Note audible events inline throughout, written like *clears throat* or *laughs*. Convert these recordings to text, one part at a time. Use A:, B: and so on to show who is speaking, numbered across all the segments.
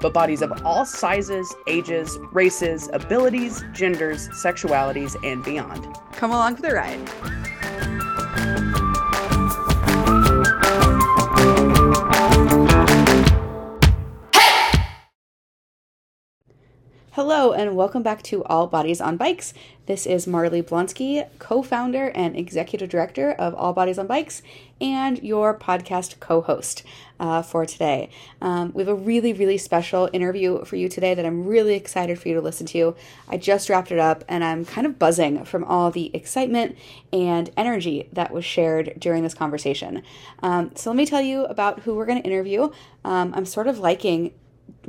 A: but bodies of all sizes, ages, races, abilities, genders, sexualities, and beyond.
B: Come along for the ride. Hello, and welcome back to All Bodies on Bikes. This is Marley Blonsky, co founder and executive director of All Bodies on Bikes, and your podcast co host uh, for today. Um, we have a really, really special interview for you today that I'm really excited for you to listen to. I just wrapped it up, and I'm kind of buzzing from all the excitement and energy that was shared during this conversation. Um, so, let me tell you about who we're going to interview. Um, I'm sort of liking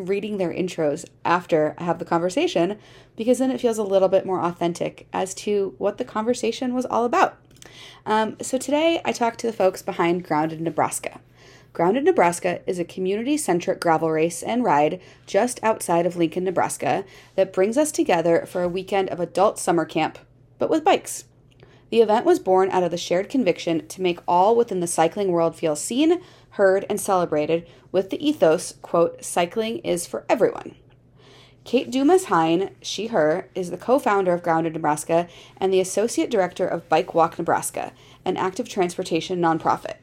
B: reading their intros after I have the conversation because then it feels a little bit more authentic as to what the conversation was all about. Um, so today I talked to the folks behind Grounded Nebraska. Grounded Nebraska is a community centric gravel race and ride just outside of Lincoln, Nebraska, that brings us together for a weekend of adult summer camp, but with bikes. The event was born out of the shared conviction to make all within the cycling world feel seen, heard, and celebrated with the ethos, quote, cycling is for everyone. Cait Dumas Hein, she, her, is the co founder of Grounded Nebraska and the associate director of Bike Walk Nebraska, an active transportation nonprofit.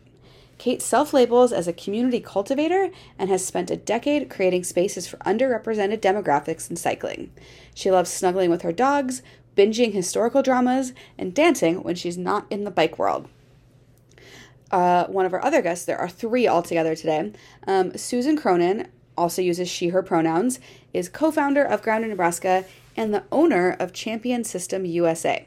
B: Cait self labels as a community cultivator and has spent a decade creating spaces for underrepresented demographics in cycling. She loves snuggling with her dogs, binging historical dramas, and dancing when she's not in the bike world uh, one of our other guests, there are three altogether today. Um, Susan Cronin also uses she, her pronouns, is co founder of Grounded Nebraska and the owner of Champion System USA.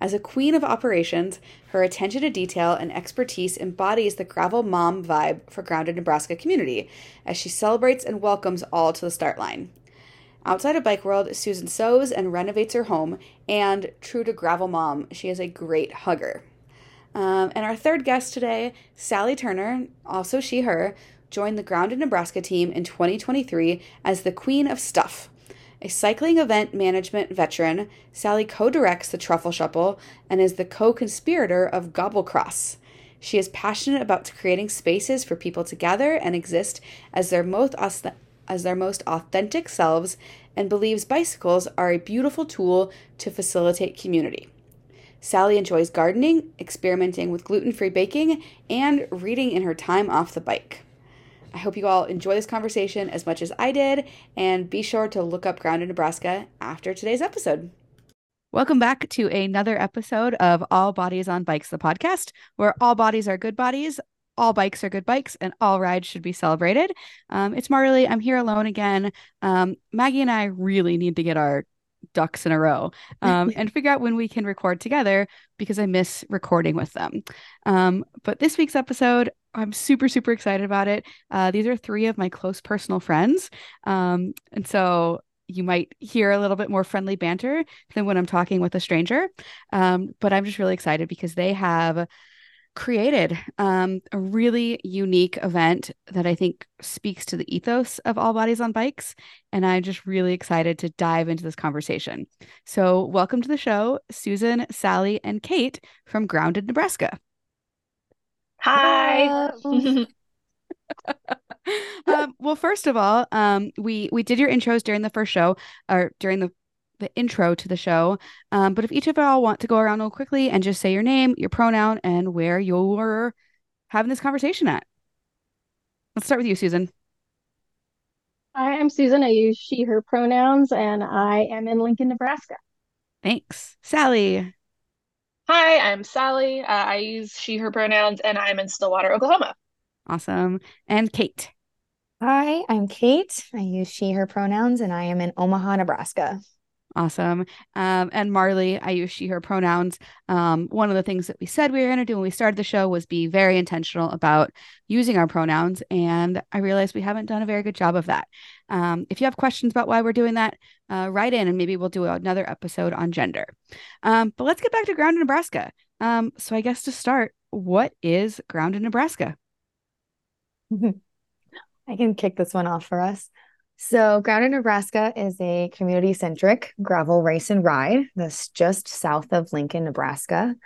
B: As a queen of operations, her attention to detail and expertise embodies the gravel mom vibe for Grounded Nebraska community as she celebrates and welcomes all to the start line. Outside of Bike World, Susan sews and renovates her home, and true to gravel mom, she is a great hugger. Um, and our third guest today, Sally Turner, also she, her, joined the Grounded Nebraska team in 2023 as the Queen of Stuff. A cycling event management veteran, Sally co directs the Truffle Shuffle and is the co conspirator of Gobble Cross. She is passionate about creating spaces for people to gather and exist as their most as their most authentic selves and believes bicycles are a beautiful tool to facilitate community. Sally enjoys gardening, experimenting with gluten free baking, and reading in her time off the bike. I hope you all enjoy this conversation as much as I did, and be sure to look up Grounded Nebraska after today's episode. Welcome back to another episode of All Bodies on Bikes, the podcast, where all bodies are good bodies, all bikes are good bikes, and all rides should be celebrated. Um, it's Marley. I'm here alone again. Um, Maggie and I really need to get our ducks in a row um, *laughs* and figure out when we can record together because I miss recording with them. Um, but this week's episode, I'm super, super excited about it. Uh, these are three of my close personal friends. Um, and so you might hear a little bit more friendly banter than when I'm talking with a stranger. Um, but I'm just really excited because they have created um, a really unique event that I think speaks to the ethos of All Bodies on Bikes. And I'm just really excited to dive into this conversation. So, welcome to the show, Susan, Sally, and Cait from Grounded, Nebraska.
C: Hi. *laughs* *laughs*
B: um, well, first of all, um, we we did your intros during the first show, or during the the intro to the show. Um, but if each of y'all want to go around real quickly and just say your name, your pronoun, and where you're having this conversation at. Let's start with you, Susan.
C: Hi, I'm Susan. I use she, her pronouns, and I am in Lincoln, Nebraska.
B: Thanks. Sally.
D: Hi, I'm Sally. Uh, I use she, her pronouns, and I'm in Stillwater, Oklahoma.
B: Awesome. And Cait.
E: Hi, I'm Cait. I use she, her pronouns, and I am in Omaha, Nebraska.
B: Awesome. Um, and Marley, I use she, her pronouns. Um, one of the things that we said we were going to do when we started the show was be very intentional about using our pronouns. And I realized we haven't done a very good job of that. Um, if you have questions about why we're doing that, uh, write in and maybe we'll do another episode on gender. Um, but let's get back to Grounded Nebraska. Um, so I guess to start, what is Grounded Nebraska? *laughs*
E: I can kick this one off for us. So, Ground Grounded Nebraska is a community centric gravel race and ride that's just south of Lincoln, Nebraska.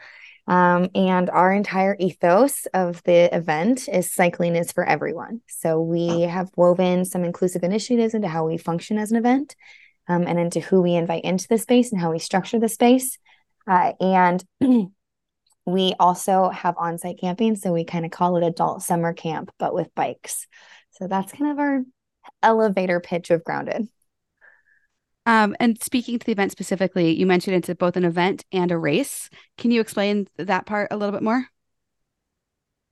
E: Um, and our entire ethos of the event is cycling is for everyone. So, we have woven some inclusive initiatives into how we function as an event um, and into who we invite into the space and how we structure the space. Uh, and *clears throat* we also have on site camping. So, we kind of call it adult summer camp, but with bikes. So, that's kind of our elevator pitch of grounded.
B: Um, and speaking to the event specifically, you mentioned it's both an event and a race. Can you explain that part a little bit more?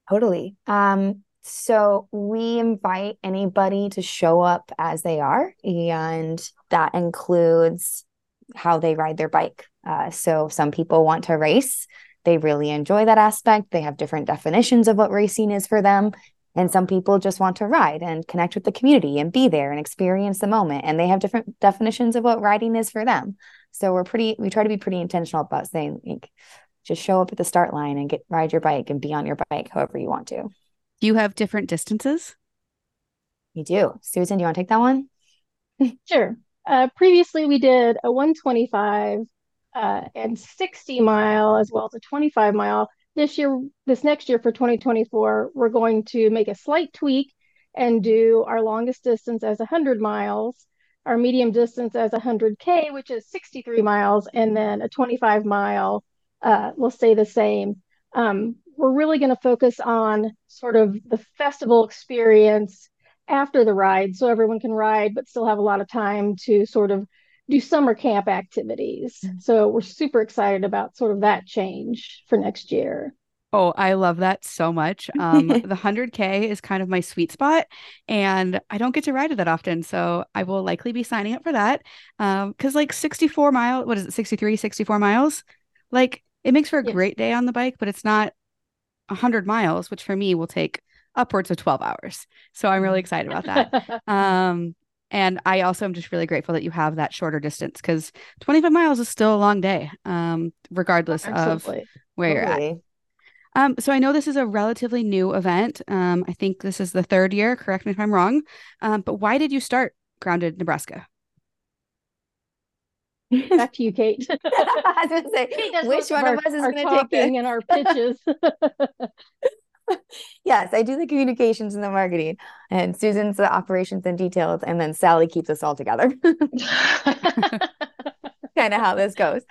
E: Totally. Um, so we invite anybody to show up as they are, and that includes how they ride their bike. Uh, so some people want to race. They really enjoy that aspect. They have different definitions of what racing is for them. And some people just want to ride and connect with the community and be there and experience the moment. And they have different definitions of what riding is for them. So we're pretty, we try to be pretty intentional about saying, like, just show up at the start line and get ride your bike and be on your bike however you want to.
B: Do you have different distances?
E: You do. Susan, do you want to take that one? *laughs*
C: sure. Uh, previously, we did a 125 uh, and 60 mile as well as a 25 mile this year, this next year for 2024, we're going to make a slight tweak and do our longest distance as 100 miles, our medium distance as 100K, which is 63 miles, and then a 25 mile uh, will stay the same. Um, we're really going to focus on sort of the festival experience after the ride so everyone can ride but still have a lot of time to sort of do summer camp activities. Mm-hmm. So we're super excited about sort of that change for next year.
B: Oh, I love that so much. Um, *laughs* the 100K is kind of my sweet spot, and I don't get to ride it that often. So I will likely be signing up for that. Um, because like 64 mile, what is it, 63, 64 miles? Like it makes for a yes. great day on the bike, but it's not 100 miles, which for me will take upwards of 12 hours. So I'm really excited about that. *laughs* um, and I also am just really grateful that you have that shorter distance because 25 miles is still a long day, um, regardless Absolutely. of where totally. you're at. Um, so I know this is a relatively new event. Um, I think this is the third year. Correct me if I'm wrong. Um, but why did you start Grounded Nebraska? *laughs*
C: Back to you, Cait. *laughs*
E: I was going to say, which one of, us is going to take
C: this? and our pitches? *laughs* *laughs*
E: yes, I do the communications and the marketing, and Susan's the operations and details, and then Sally keeps us all together. *laughs* kind of how this goes.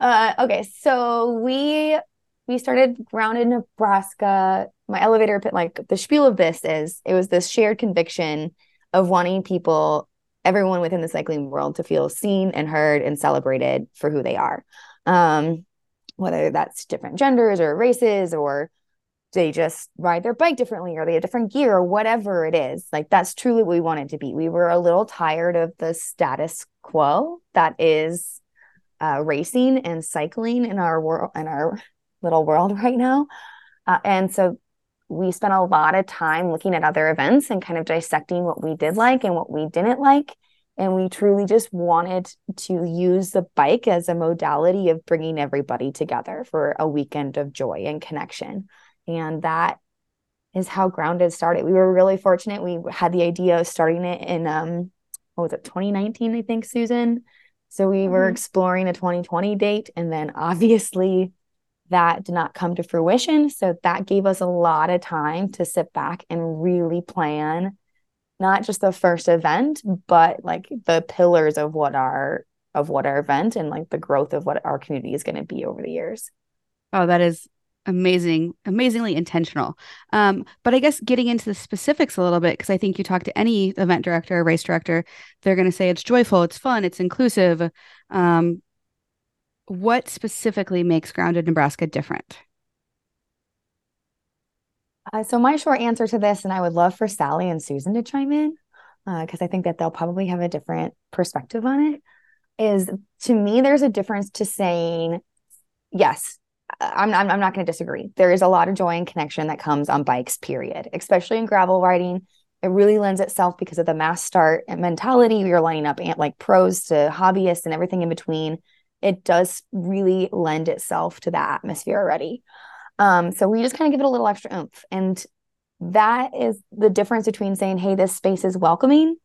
E: Uh, okay, so we we started grounded in Nebraska. My elevator pit, like the spiel of this is, it was this shared conviction of wanting people, everyone within the cycling world, to feel seen and heard and celebrated for who they are. Um, whether that's different genders or races or they just ride their bike differently or they have different gear or whatever it is. Like that's truly what we wanted to be. We were a little tired of the status quo that is uh, racing and cycling in our world in our little world *laughs* right now. Uh, and so we spent a lot of time looking at other events and kind of dissecting what we did like and what we didn't like. And we truly just wanted to use the bike as a modality of bringing everybody together for a weekend of joy and connection. And that is how Grounded started. We were really fortunate. We had the idea of starting it in um what was it, 2019, I think, Susan. So we mm-hmm. were exploring a 2020 date. And then *laughs* obviously that did not come to fruition. So that gave us a lot of time to sit back and really plan not just the first event, but like the pillars of what our of what our event and like the growth of what our community is going to be over the years.
B: Oh, that is amazing amazingly intentional. Um, but i guess getting into the specifics a little bit because i think you talk to any event director or race director they're going to say it's joyful it's fun it's inclusive. Um, what specifically makes grounded nebraska different?
E: Uh, so my short answer to this and i would love for sally and susan to chime in because uh, i think that they'll probably have a different perspective on it is to me, there's a difference to saying, yes, I'm, I'm, I'm not going to disagree. There is a lot of joy and connection that comes on bikes, period, especially in gravel riding. It really lends itself because of the mass start mentality. You're lining up like pros to hobbyists and everything in between. It does really lend itself to that atmosphere already. Um, so we just kind of give it a little extra oomph. And that is the difference between saying, hey, this space is welcoming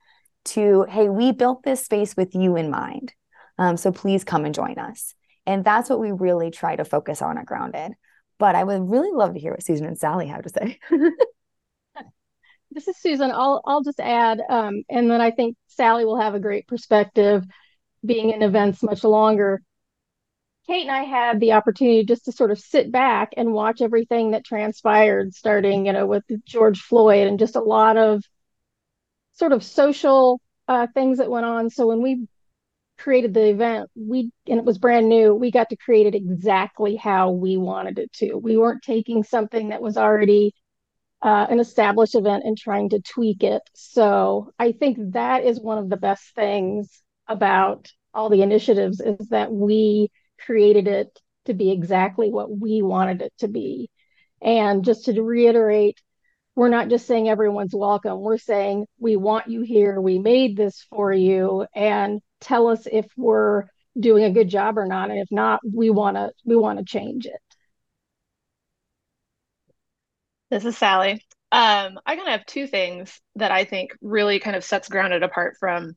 E: to, hey, we built this space with you in mind. Um, so please come and join us. And that's what we really try to focus on at Grounded. But I would really love to hear what Susan and Sally have to say. *laughs*
C: this is Susan. I'll I'll just add, um, and then I think Sally will have a great perspective, being in events much longer. Cait and I had the opportunity just to sort of sit back and watch everything that transpired, starting, you know, with George Floyd and just a lot of sort of social uh, things that went on. So when we created the event, we and it was brand new, we got to create it exactly how we wanted it to. We weren't taking something that was already uh, an established event and trying to tweak it. So I think that is one of the best things about all the initiatives is that we created it to be exactly what we wanted it to be. And just to reiterate, we're not just saying everyone's welcome. We're saying we want you here. We made this for you and tell us if we're doing a good job or not. And if not, we want to we want to change it.
D: This is Sally. Um, I kind of have two things that I think really kind of sets Grounded apart from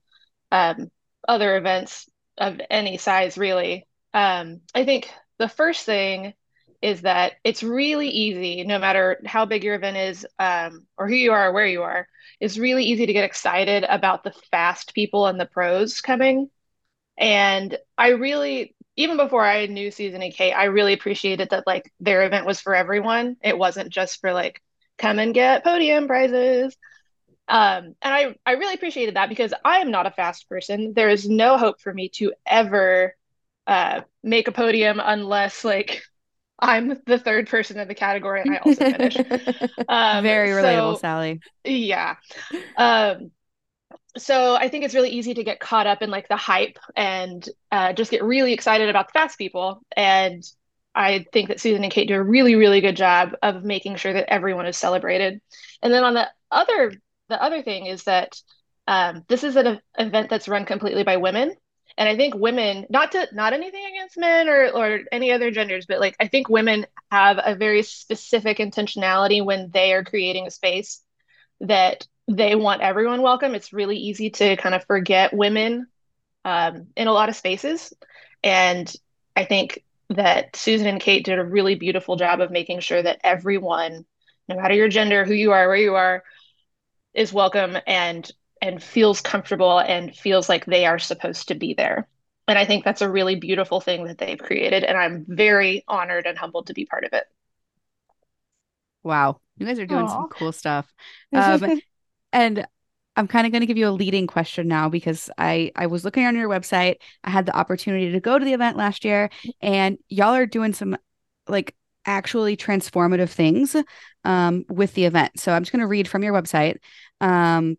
D: um, other events of any size, really. Um, I think the first thing is that it's really easy, no matter how big your event is um, or who you are or where you are, it's really easy to get excited about the fast people and the pros coming. And I really, even before I knew Susan and Cait, I really appreciated that like their event was for everyone. It wasn't just for like come and get podium prizes. Um, and I, I really appreciated that because I am not a fast person. There is no hope for me to ever uh, make a podium unless like I'm the third person in the category and I also finish. *laughs*
B: Um, Very relatable, so, Sally.
D: Yeah. Um, so I think it's really easy to get caught up in like the hype and uh, just get really excited about the fast people. And I think that Susan and Cait do a really, really good job of making sure that everyone is celebrated. And then on the other, the other thing is that um, this is an event that's run completely by women and i think women not to not anything against men or or any other genders but like i think women have a very specific intentionality when they are creating a space that they want everyone welcome. It's really easy to kind of forget women um, in a lot of spaces. And i think that susan and cait did a really beautiful job of making sure that everyone no matter your gender who you are where you are is welcome. And and feels comfortable and feels like they are supposed to be there. And I think that's a really beautiful thing that they've created. And I'm very honored and humbled to be part of it.
B: Wow. You guys are doing Aww. some cool stuff. *laughs* Um, and I'm kind of going to give you a leading question now because I I was looking on your website. I had the opportunity to go to the event last year, and y'all are doing some like actually transformative things um, with the event. So I'm just going to read from your website. Um,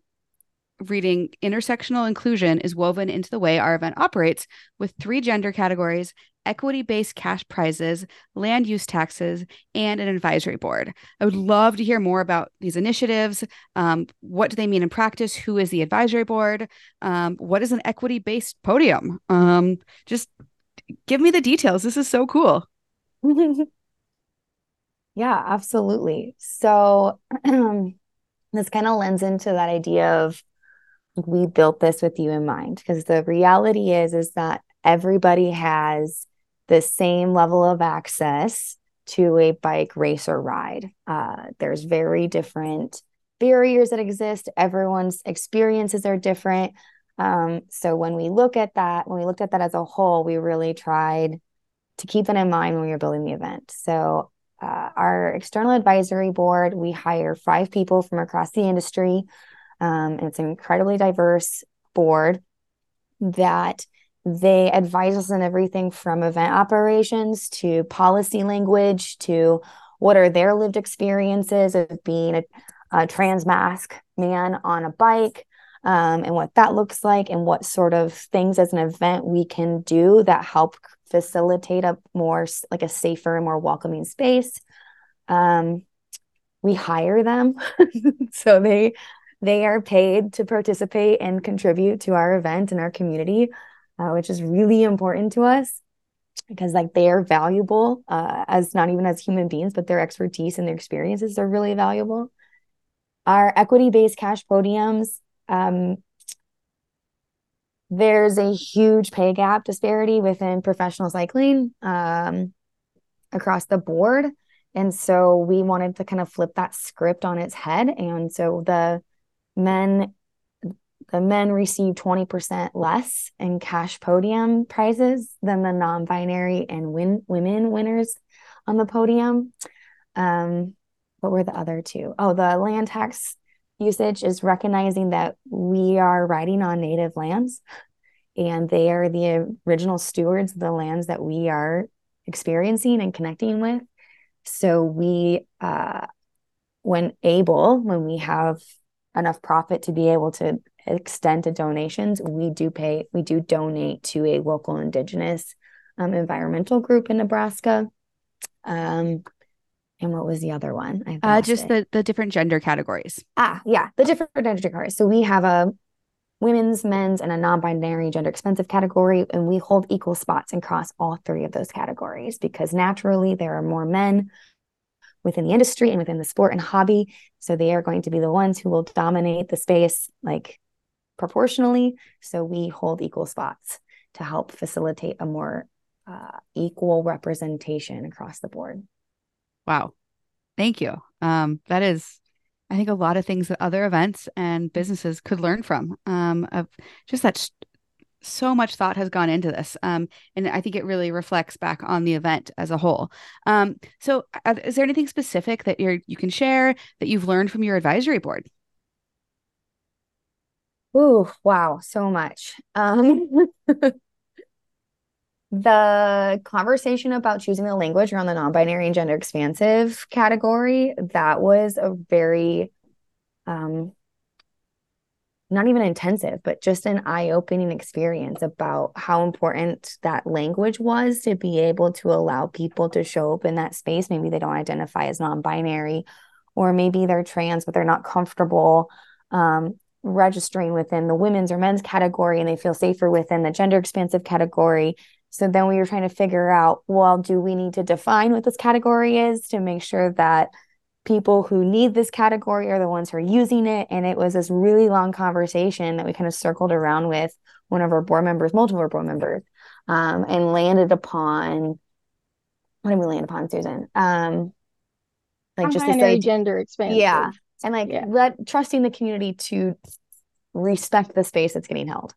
B: reading intersectional inclusion is woven into the way our event operates with three gender categories equity based cash prizes, land use taxes, and an advisory board. I would love to hear more about these initiatives. Um, what do they mean in practice? Who is the advisory board? Um, what is an equity based podium? Um, just give me the details. This is so cool. *laughs*
E: yeah, absolutely. So, *clears throat* this kind of lends into that idea of we built this with you in mind because the reality is is that everybody has the same level of access to a bike race or ride. Uh, there's very different barriers that exist. Everyone's experiences are different. Um, so when we look at that when we looked at that as a whole we really tried to keep that in mind when we were building the event. So uh, our external advisory board we hire five people from across the industry um, it's an incredibly diverse board that they advise us on everything from event operations to policy language to what are their lived experiences of being a, a trans masc man on a bike um, and what that looks like and what sort of things as an event we can do that help facilitate a more like a safer and more welcoming space. Um, we hire them. *laughs* So they they are paid to participate and contribute to our event and our community uh, which is really important to us because like they are valuable uh, as not even as human beings but their expertise and their experiences are really valuable. Our equity-based cash podiums um, there's a huge pay gap disparity within professional cycling um, across the board. And so we wanted to kind of flip that script on its head. And so the men the men receive 20% less in cash podium prizes than the non-binary and win- women winners on the podium. Um, what were the other two? Oh, the land tax usage is recognizing that we are riding on native lands and they are the original stewards of the lands that we are experiencing and connecting with. So we, uh, when able, when we have enough profit to be able to extend to donations, we do pay, we do donate to a local indigenous um, environmental group in Nebraska. Um, and what was the other one?
B: Uh, just the the different gender categories.
E: Ah, yeah, the different gender categories. So we have a women's, men's, and a non-binary gender expansive category, and we hold equal spots across all three of those categories because naturally there are more men within the industry and within the sport and hobby. So they are going to be the ones who will dominate the space like proportionally. So we hold equal spots to help facilitate a more uh, equal representation across the board.
B: Wow. Thank you. Um, that is, I think, a lot of things that other events and businesses could learn from. Um, of just that so much thought has gone into this um, and i think it really reflects back on the event as a whole um, so uh, is there anything specific that you're you can share that you've learned from your advisory board
E: Ooh, wow, so much. Um, *laughs* the conversation about choosing the language around the non-binary and gender expansive category, that was a very um not even intensive, but just an eye-opening experience about how important that language was to be able to allow people to show up in that space. Maybe they don't identify as non-binary, or maybe they're trans, but they're not comfortable um, registering within the women's or men's category and they feel safer within the gender expansive category. So then we were trying to figure out well, do we need to define what this category is to make sure that people who need this category are the ones who are using it? And it was this really long conversation that we kind of circled around with one of our board members, multiple board members, um, and landed upon what did we land upon, Susan? Um,
C: like just this idea, gender expansive.
E: Yeah and like yeah. let trusting the community to respect the space that's getting held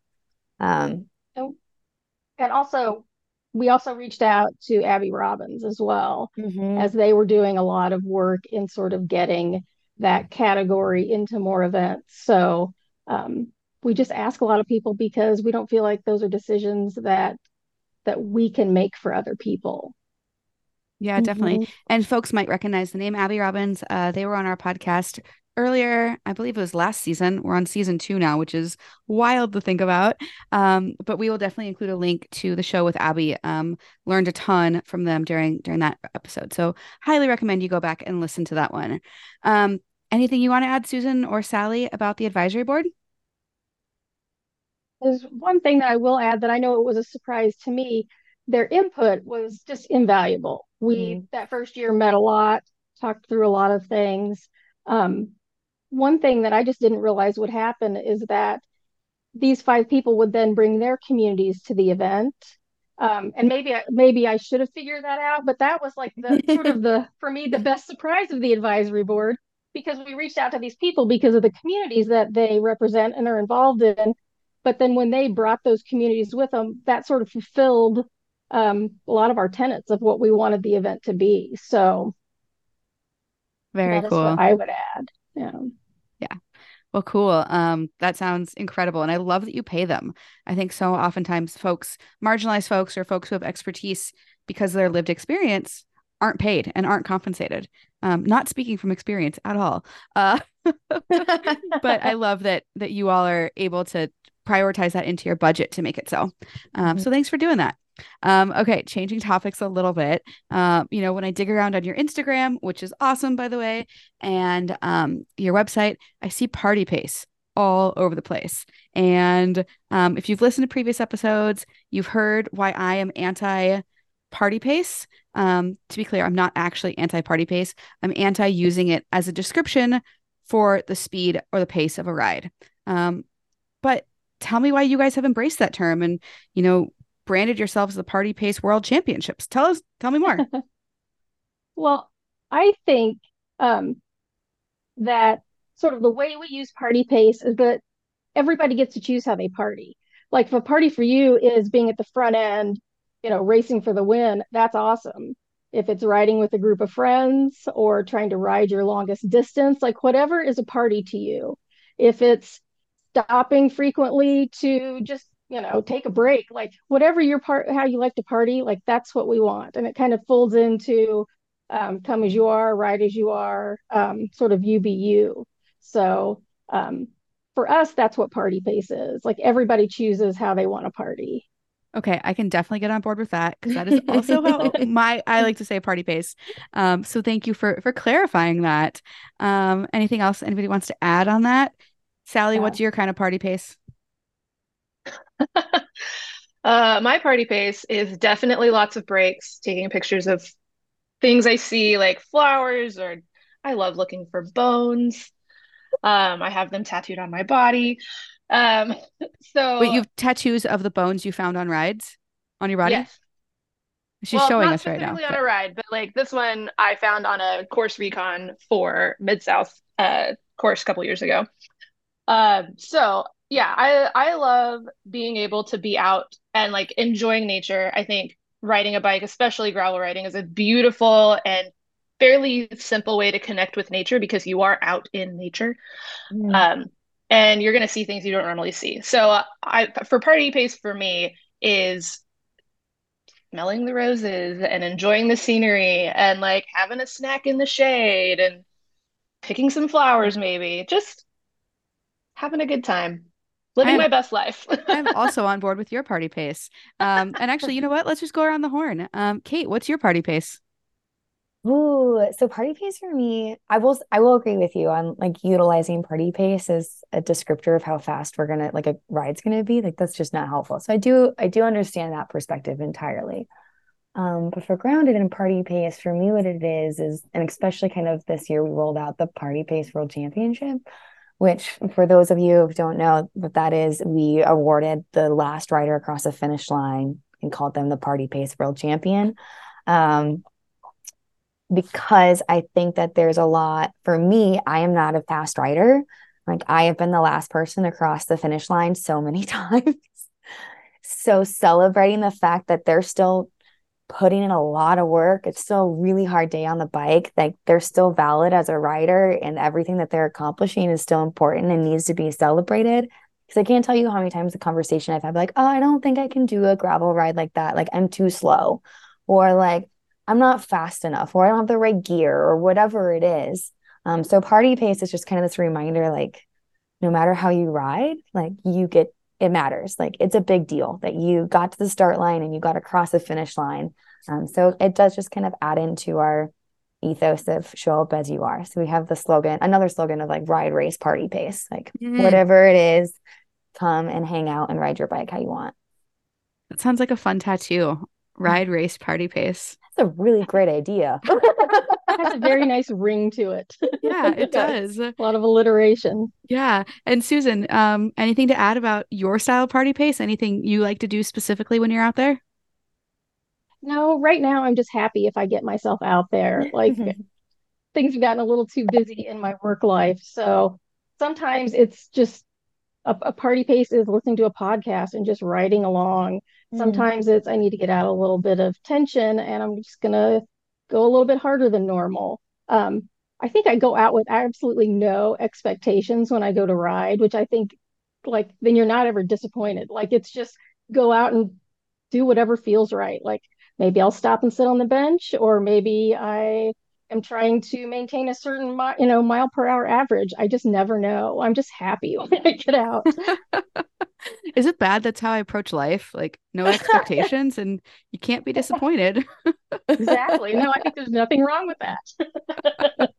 E: um
C: and also we also reached out to abby robbins as well mm-hmm. as they were doing a lot of work in sort of getting that category into more events so um, we just ask a lot of people because we don't feel like those are decisions that that we can make for other people
B: yeah, definitely. Mm-hmm. And folks might recognize the name Abby Robbins. Uh, they were on our podcast earlier. I believe it was last season. We're on season two now, which is wild to think about. Um, but we will definitely include a link to the show with Abby. Um, learned a ton from them during during that episode. So highly recommend you go back and listen to that one. Um, anything you want to add, Susan or Sally, about the advisory board?
C: There's one thing that I will add that I know it was a surprise to me their input was just invaluable. We mm-hmm. that first year met a lot, talked through a lot of things. Um, one thing that I just didn't realize would happen is that these five people would then bring their communities to the event. Um, and maybe maybe I should have figured that out, but that was like the sort of the *laughs* for me the best surprise of the advisory board because we reached out to these people because of the communities that they represent and are involved in. But then when they brought those communities with them, that sort of fulfilled um, a lot of our tenets of what we wanted the event to be. So
B: very cool.
C: I would add. Yeah.
B: Yeah. Well, cool. Um, that sounds incredible. And I love that you pay them. I think so oftentimes folks, marginalized folks or folks who have expertise because of their lived experience aren't paid and aren't compensated. Um, not speaking from experience at all. Uh, *laughs* but I love that that you all are able to prioritize that into your budget to make it so. Um, mm-hmm. So thanks for doing that. Um, okay, changing topics a little bit. Uh, you know, when I dig around on your Instagram, which is awesome, by the way, and um, your website, I see party pace all over the place. And um, if you've listened to previous episodes, you've heard why I am anti party pace. Um, to be clear, I'm not actually anti party pace. I'm anti using it as a description for the speed or the pace of a ride. Um, but tell me why you guys have embraced that term and, you know, branded yourselves the Party Pace World Championships. Tell us, tell me more. *laughs*
C: well, I think um, that sort of the way we use Party Pace is that everybody gets to choose how they party. Like if a party for you is being at the front end, you know, racing for the win, that's awesome. If it's riding with a group of friends or trying to ride your longest distance, like whatever is a party to you. If it's stopping frequently to just you know take a break like whatever your part how you like to party like that's what we want and it kind of folds into um, come as you are ride as you are um, sort of you be you so um, for us that's what party pace is like everybody chooses how they want to party
B: Okay, I can definitely get on board with that because that is also how *laughs* my I like to say party pace. Um, so thank you for for clarifying that. Um, anything else anybody wants to add on that? Sally, yeah. what's your kind of party pace? *laughs*
D: uh, my party pace is definitely lots of breaks, taking pictures of things I see, like flowers, or I love looking for bones. Um, I have them tattooed on my body. Um, *laughs* so
B: wait, you have tattoos of the bones you found on rides on your body?
D: Yes.
B: She's well, showing us right now.
D: on but... a ride, but like this one I found on a course recon for Mid South uh, course a couple years ago. Um, so yeah, I I love being able to be out and like enjoying nature. I think riding a bike, especially gravel riding, is a beautiful and fairly simple way to connect with nature because you are out in nature. Mm. Um, and you're going to see things you don't normally see. So uh, I for party pace for me is smelling the roses and enjoying the scenery and like having a snack in the shade and picking some flowers maybe. Just having a good time living am, my best life. *laughs*
B: I'm also on board with your party pace. Um, and actually, you know what? Let's just go around the horn. Um, Cait, what's your party pace?
E: Ooh, so party pace for me, I will I will agree with you on like utilizing party pace as a descriptor of how fast we're gonna like a ride's gonna be. Like that's just not helpful. So I do I do understand that perspective entirely. Um, but for grounded and party pace, for me, what it is is, and especially kind of this year, we rolled out the party pace world championship which for those of you who don't know what that is, we awarded the last rider across the finish line and called them the Party Pace World Champion. Um, because I think that there's a lot for me, I am not a fast rider. Like I have been the last person across the finish line so many *laughs* times. so celebrating the fact that they're still putting in a lot of work. It's still a really hard day on the bike. Like they're still valid as a rider and everything that they're accomplishing is still important and needs to be celebrated. Because I can't tell you how many times the conversation I've had like, oh, I don't think I can do a gravel ride like that. Like I'm too slow. Or like I'm not fast enough, or I don't have the right gear, or whatever it is. Um, so party pace is just kind of this reminder, like no matter how you ride, like you get it matters. Like it's a big deal that you got to the start line and you got across the finish line. Um, so it does just kind of add into our ethos of show up as you are. So we have the slogan, another slogan of like ride, race, party pace. Like mm-hmm. whatever it is, come and hang out and ride your bike how you want.
B: That sounds like a fun tattoo. Ride, race, party pace.
E: That's a really great idea. *laughs*
C: has a very nice ring to it.
B: Yeah, *laughs* it does.
C: a lot of alliteration.
B: Yeah. And Susan, um, anything to add about your style party pace? Anything you like to do specifically when you're out there?
C: No, right now I'm just happy if I get myself out there. *laughs* Like things have gotten a little too busy in my work life. So sometimes it's just a, a, party pace is listening to a podcast and just riding along. Mm. Sometimes it's I need to get out a little bit of tension and I'm just gonna go a little bit harder than normal. Um, I think I go out with absolutely no expectations when I go to ride, which I think like then you're not ever disappointed. Like it's just go out and do whatever feels right. Like maybe I'll stop and sit on the bench, or maybe I am trying to maintain a certain mi- you know mile per hour average. I just never know. I'm just happy *laughs* when I get out. *laughs*
B: Is it bad that's how I approach life? Like no expectations and you can't be disappointed. *laughs*
C: exactly. No, I think there's nothing wrong with that.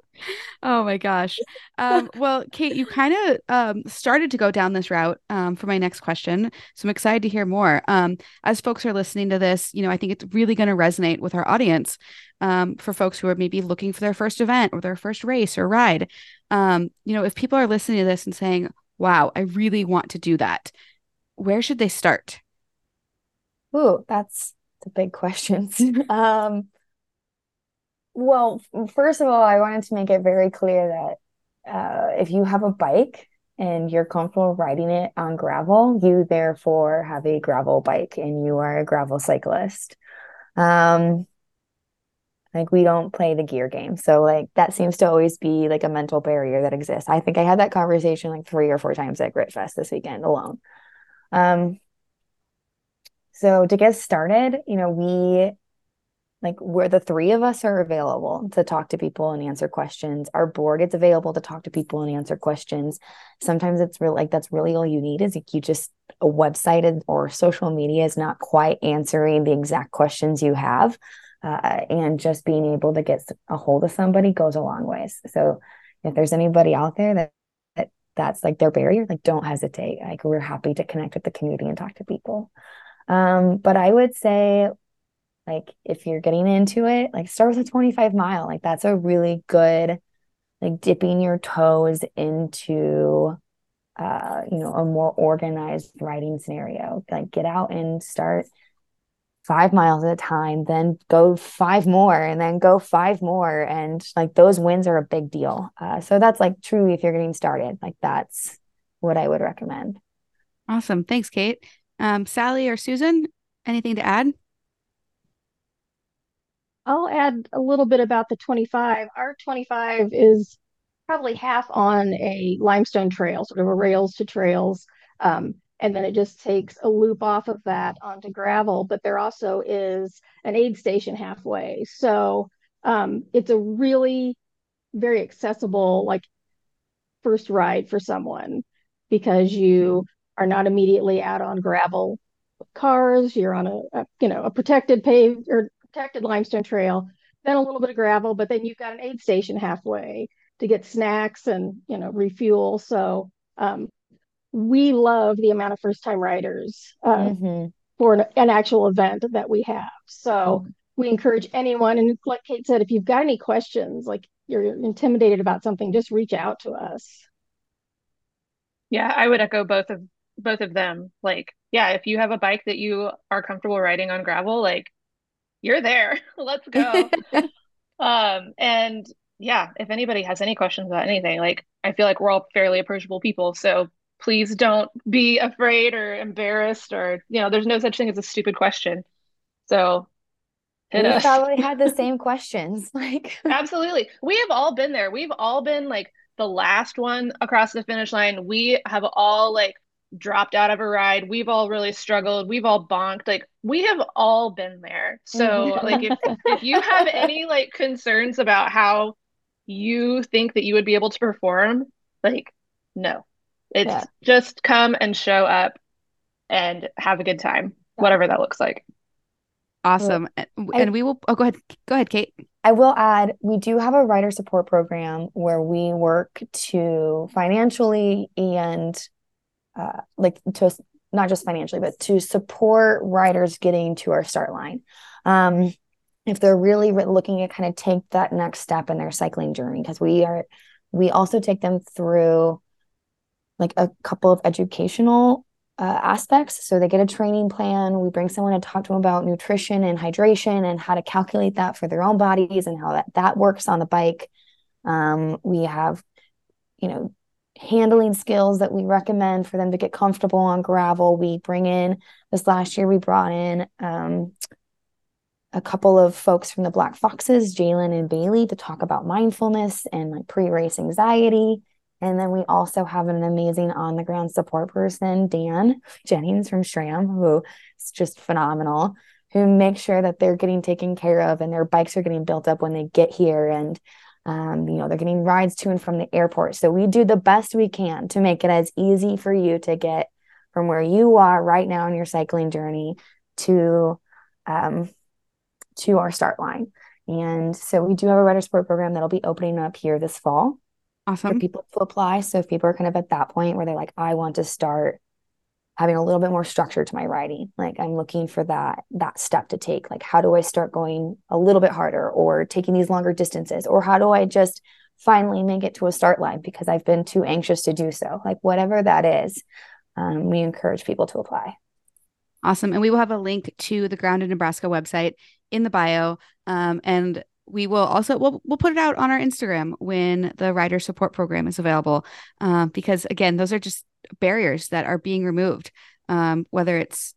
B: oh my gosh. Um, well, Cait, you kind of um, started to go down this route um, for my next question. So I'm excited to hear more. Um, as folks are listening to this, you know, I think it's really going to resonate with our audience um, for folks who are maybe looking for their first event or their first race or ride. Um, you know, if people are listening to this and saying, wow, I really want to do that, where should they start?
E: Ooh, that's the big questions. *laughs* um, well, first of all, I wanted to make it very clear that uh, if you have a bike and you're comfortable riding it on gravel, you therefore have a gravel bike and you are a gravel cyclist. Um, like we don't play the gear game. So like that seems to always be like a mental barrier that exists. I think I had that conversation like three or four times at Grit Fest this weekend alone. Um, so to get started, you know, we like where the three of us are available to talk to people and answer questions. Our board is available to talk to people and answer questions. Sometimes it's really like that's really all you need is like you just a website or social media is not quite answering the exact questions you have. Uh, and just being able to get a hold of somebody goes a long ways. So if there's anybody out there that that's like their barrier, like don't hesitate. Like we're happy to connect with the community and talk to people. Um, but I would say like if you're getting into it, like start with a 25 mile. Like that's a really good like dipping your toes into uh, you know, a more organized writing scenario. Like get out and start five miles at a time, then go five more, and then go five more. And like those wins are a big deal. Uh, so that's like truly if you're getting started, like that's what I would recommend.
B: Awesome. Thanks, Cait. Um, Sally or Susan, anything to add?
C: I'll add a little bit about the 25. Our 25 is probably half on a limestone trail, sort of a rails to trails. Um, and then it just takes a loop off of that onto gravel. But there also is an aid station halfway. So um, it's a really very accessible, like first ride for someone because you are not immediately out on gravel cars. You're on a, a you know a protected paved or protected limestone trail, then a little bit of gravel, but then you've got an aid station halfway to get snacks and you know refuel. So um, we love the amount of first time riders uh, mm-hmm. for an, an, actual event that we have. So we encourage anyone, and like Cait said, if you've got any questions, like you're intimidated about something, just reach out to us.
D: Yeah, I would echo both of both of them. Like, yeah, if you have a bike that you are comfortable riding on gravel, like you're there. *laughs* Let's go. *laughs* um, and yeah, if anybody has any questions about anything, like I feel like we're all fairly approachable people. So please don't be afraid or embarrassed or you know there's no such thing as a stupid question. So
E: we us. probably had the *laughs* same questions *laughs* like
D: absolutely. We have all been there. We've all been like the last one across the finish line. We have all like dropped out of a ride. We've all really struggled. We've all bonked. Like we have all been there. So mm-hmm. like if, if you have any like concerns about how you think that you would be able to perform like no it's yeah. just come and show up and have a good time, yeah. whatever that looks like.
B: Awesome. I, and we will oh go ahead. Go ahead, Cait.
E: I will add we do have a rider support program where we work to financially and uh, like to not just financially but to support writers getting to our start line. Um, if they're really looking to kind of take that next step in their cycling journey because we are we also take them through like a couple of educational uh, aspects. So they get a training plan. We bring someone to talk to them about nutrition and hydration and how to calculate that for their own bodies and how that that works on the bike. Um, we have, you know, handling skills that we recommend for them to get comfortable on gravel. We bring in this last year. We brought in um, a couple of folks from the Black Foxes, Jalen and Bailey, to talk about mindfulness and like pre-race anxiety. And then we also have an amazing on the ground support person, Dan Jennings from SRAM, who is just phenomenal. who makes sure that they're getting taken care of and their bikes are getting built up when they get here and um, you know they're getting rides to and from the airport so we do the best we can to make it as easy for you to get from where you are right now in your cycling journey to um, to our start line and so we do have a rider support program that'll be opening up here this fall
B: Awesome.
E: for people to apply so if people are kind of at that point where they're like i want to start having a little bit more structure to my writing like i'm looking for that that step to take like how do i start going a little bit harder or taking these longer distances or how do i just finally make it to a start line because i've been too anxious to do so like whatever that is um, we encourage people to apply
B: Awesome. And we will have a link to the Grounded Nebraska website in the bio. Um, and we will also we'll, we'll put it out on our Instagram when the rider support program is available. Um, because again, those are just barriers that are being removed. Um, whether it's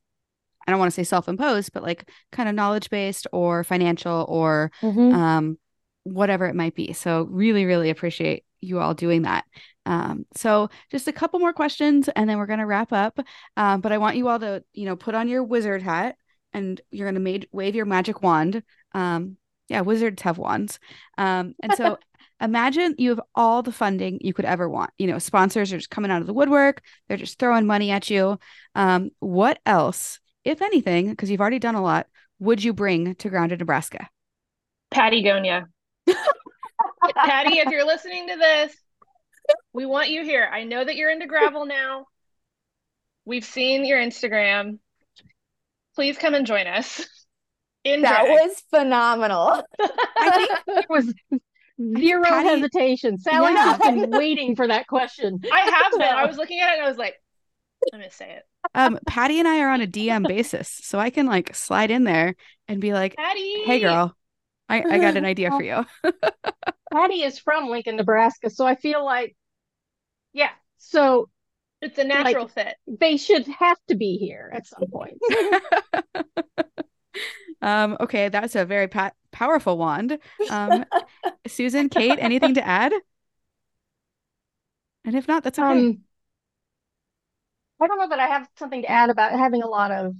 B: I don't want to say self-imposed, but like kind of knowledge-based or financial or
E: Mhm.
B: um, whatever it might be. So really, really appreciate you all doing that. Um, so just a couple more questions and then we're going to wrap up. Um, but I want you all to, you know, put on your wizard hat and you're going to ma- wave your magic wand. Um, yeah, wizards have wands. Um, *laughs* and so imagine you have all the funding you could ever want. You know, sponsors are just coming out of the woodwork. They're just throwing money at you. Um, what else, if anything, because you've already done a lot, would you bring to Grounded Nebraska?
D: Patagonia. *laughs* Patty, if you're listening to this, we want you here. I know that you're into gravel now. We've seen your Instagram. Please come and join us. In
E: that
D: drag.
E: was phenomenal *laughs*
B: I think
C: There was zero
B: Patty-
C: hesitation. Sally
B: Yeah.
C: has been waiting for that question. *laughs*
D: I have been. I was looking at it and I was like, I'm gonna say it.
B: um, Patty and I are on a DM basis, so I can like slide in there and be like,
D: Patty.
B: "Hey, girl, I, I got an idea for you." *laughs*
C: Patty is from Lincoln, Nebraska, so I feel like, yeah, so
D: It's a natural fit.
C: they should have to be here at some point.
B: Um, okay, that's a very pa- powerful wand. Um, *laughs* Susan, Cait, anything to add? And if not, that's okay.
C: Um, I don't know that I have something to add about having a lot of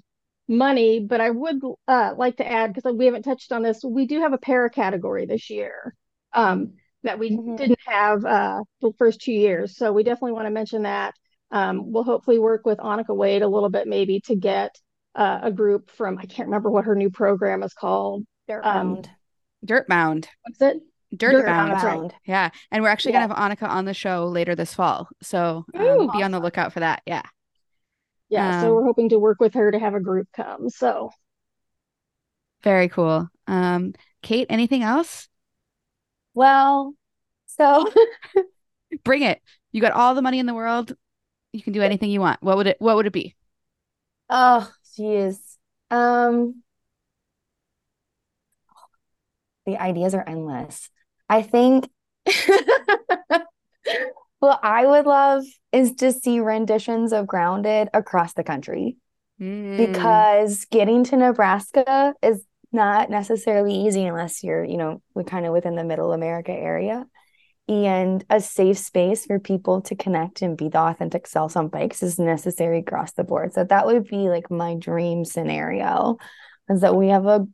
C: money, but I would uh, like to add because we haven't touched on this. We do have a para category this year um, that we
E: Mhm.
C: didn't have uh, the first two years, so we definitely want to mention that. Um, we'll hopefully work with Annika Wade a little bit, maybe to get uh, a group from I can't remember what her new program is called.
E: dirt
C: Um,
E: mound
B: Dirt Mound.
C: What's it?
B: Dirt,
C: Dirt
B: Mound.
C: Mound, that's right.
B: Yeah. And we're actually going to have Annika on the show later this fall. So um,
C: Ooh,
B: be on the lookout for that. Yeah.
C: Yeah, so
B: Um,
C: we're hoping to work with her to have a group come. So.
B: Very cool. Um, Cait, anything else?
E: well so *laughs*
B: Bring it. You got all the money in the world. You can do anything you want. What would it what would it be?
E: Oh, geez. Um, the ideas are endless. I think *laughs* what I would love is to see renditions of Grounded across the country
B: Mm.
E: because getting to Nebraska is not necessarily easy unless you're, you know, we're kind of within the middle America area. And a safe space for people to connect and be the authentic selves on bikes is necessary across the board. So that would be like my dream scenario is that we have a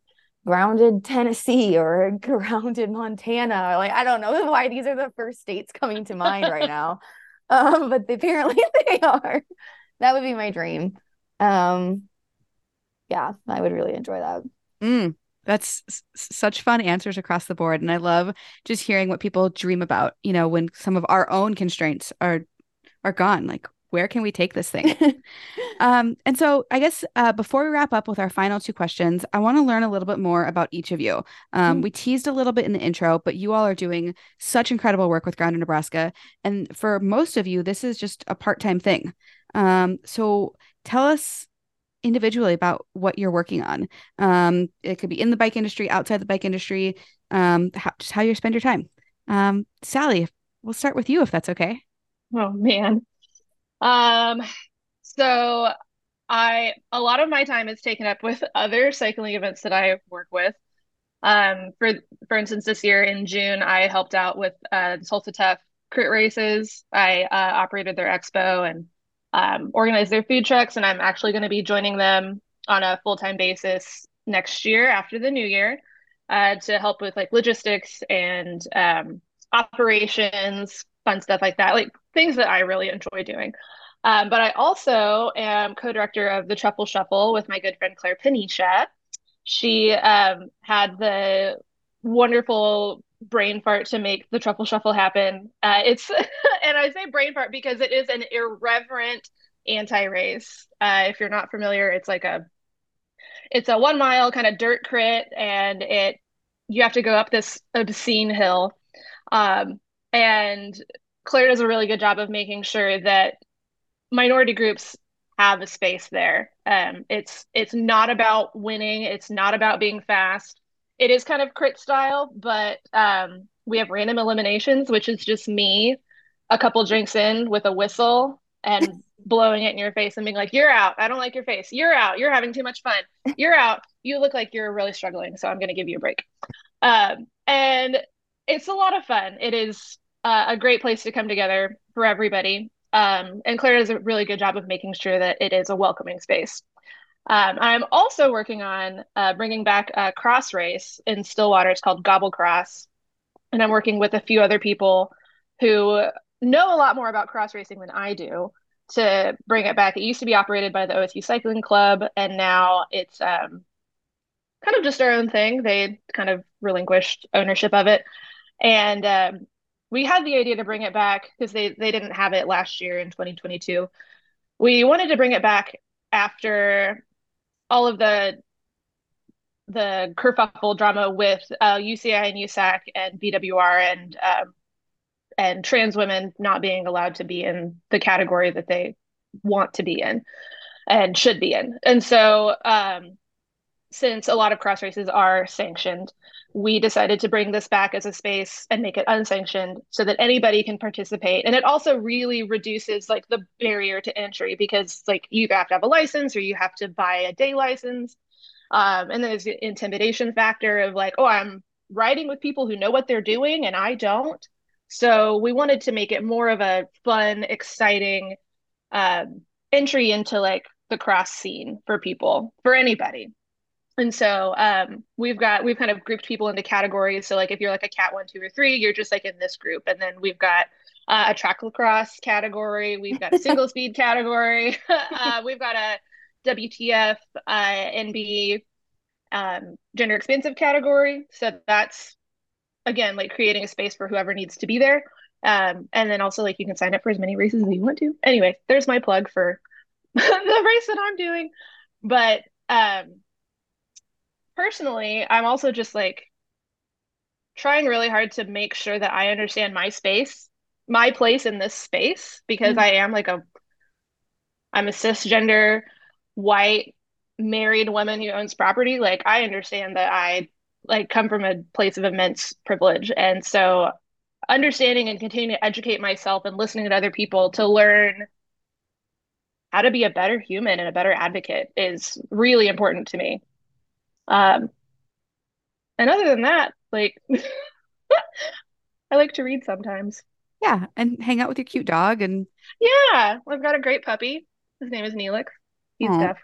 E: grounded Tennessee or a grounded Montana. Like I don't know *laughs* why these are the first states coming to mind right *laughs* now. Um, but apparently *laughs* they are. That would be my dream. Um, yeah, I would really enjoy that.
B: Mm, that's s- such fun answers across the board. And I love just hearing what people dream about, you know, when some of our own constraints are are gone. Like, where can we take this thing? *laughs* Um, and so I guess uh, before we wrap up with our final two questions, I want to learn a little bit more about each of you. Um,
E: Mm.
B: we teased a little bit in the intro, but you all are doing such incredible work with Grounded Nebraska. And for most of you, this is just a part-time thing. Um, so tell us individually about what you're working on. Um, it could be in the bike industry, outside the bike industry, um, how, just how you spend your time. Um, Sally, we'll start with you if that's okay.
D: Oh man. Um, so I a lot of my time is taken up with other cycling events that I work with. Um, for for instance, this year in June, I helped out with uh, the Tulsa Tough crit races. I uh, operated their expo and um, organized their food trucks, and I'm actually going to be joining them on a full time basis next year after the new year uh, to help with like logistics and um, operations, fun stuff like that, like things that I really enjoy doing. Um, but I also am co-director of the Truffle Shuffle with my good friend Claire Panisha. She um, had the wonderful brain fart to make the Truffle Shuffle happen. Uh, it's *laughs* and I say brain fart because it is an irreverent anti-race. Uh, if you're not familiar, it's like a it's a one mile kind of dirt crit, and it you have to go up this obscene hill. Um, and Claire does a really good job of making sure that minority groups have a space there. Um, it's it's not about winning. It's not about being fast. It is kind of crit style, but um, we have random eliminations, which is just me, a couple drinks in with a whistle and *laughs* blowing it in your face and being like, "You're out. I don't like your face. You're out. You're having too much fun. You're out. You look like you're really struggling, so I'm going to give you a break." Um, and it's a lot of fun. It is uh, a great place to come together for everybody. Um, and Claire does a really good job of making sure that it is a welcoming space. Um, I'm also working on uh, bringing back a cross race in Stillwater. It's called Gobble Cross. And I'm working with a few other people who know a lot more about cross racing than I do to bring it back. It used to be operated by the OSU Cycling Club, and now it's um, kind of just our own thing. They kind of relinquished ownership of it. And um, we had the idea to bring it back because they they didn't have it last year in 2022. We wanted to bring it back after all of the the kerfuffle drama with uh, UCI and USAC and BWR and um, and trans women not being allowed to be in the category that they want to be in and should be in. And so um, since a lot of cross races are sanctioned, we decided to bring this back as a space and make it unsanctioned so that anybody can participate. And it also really reduces like the barrier to entry because like you have to have a license or you have to buy a day license. Um, and there's the intimidation factor of like, oh, I'm riding with people who know what they're doing and I don't. So we wanted to make it more of a fun, exciting um, entry into like the cross scene for people, for anybody. And so um, we've got we've kind of grouped people into categories. So like if you're like a cat one, two, or three, you're just like in this group. And then we've got uh, a track lacrosse category. We've got a *laughs* single speed category. *laughs* uh, we've got a WTF uh, NB um, gender expansive category. So that's again like creating a space for whoever needs to be there. Um, and then also like you can sign up for as many races as you want to. Anyway, there's my plug for *laughs* the race that I'm doing. But um, personally, I'm also just like trying really hard to make sure that I understand my space, my place in this space, because mm-hmm. I am like a, I'm a cisgender, white, married woman who owns property. Like I understand that I like come from a place of immense privilege. And so understanding and continuing to educate myself and listening to other people to learn how to be a better human and a better advocate is really important to me. Um, and other than that, like *laughs* I like to read sometimes.
B: Yeah, and hang out with your cute dog and
D: yeah, I've got a great puppy. His name is Neelix. He's Aww. deaf.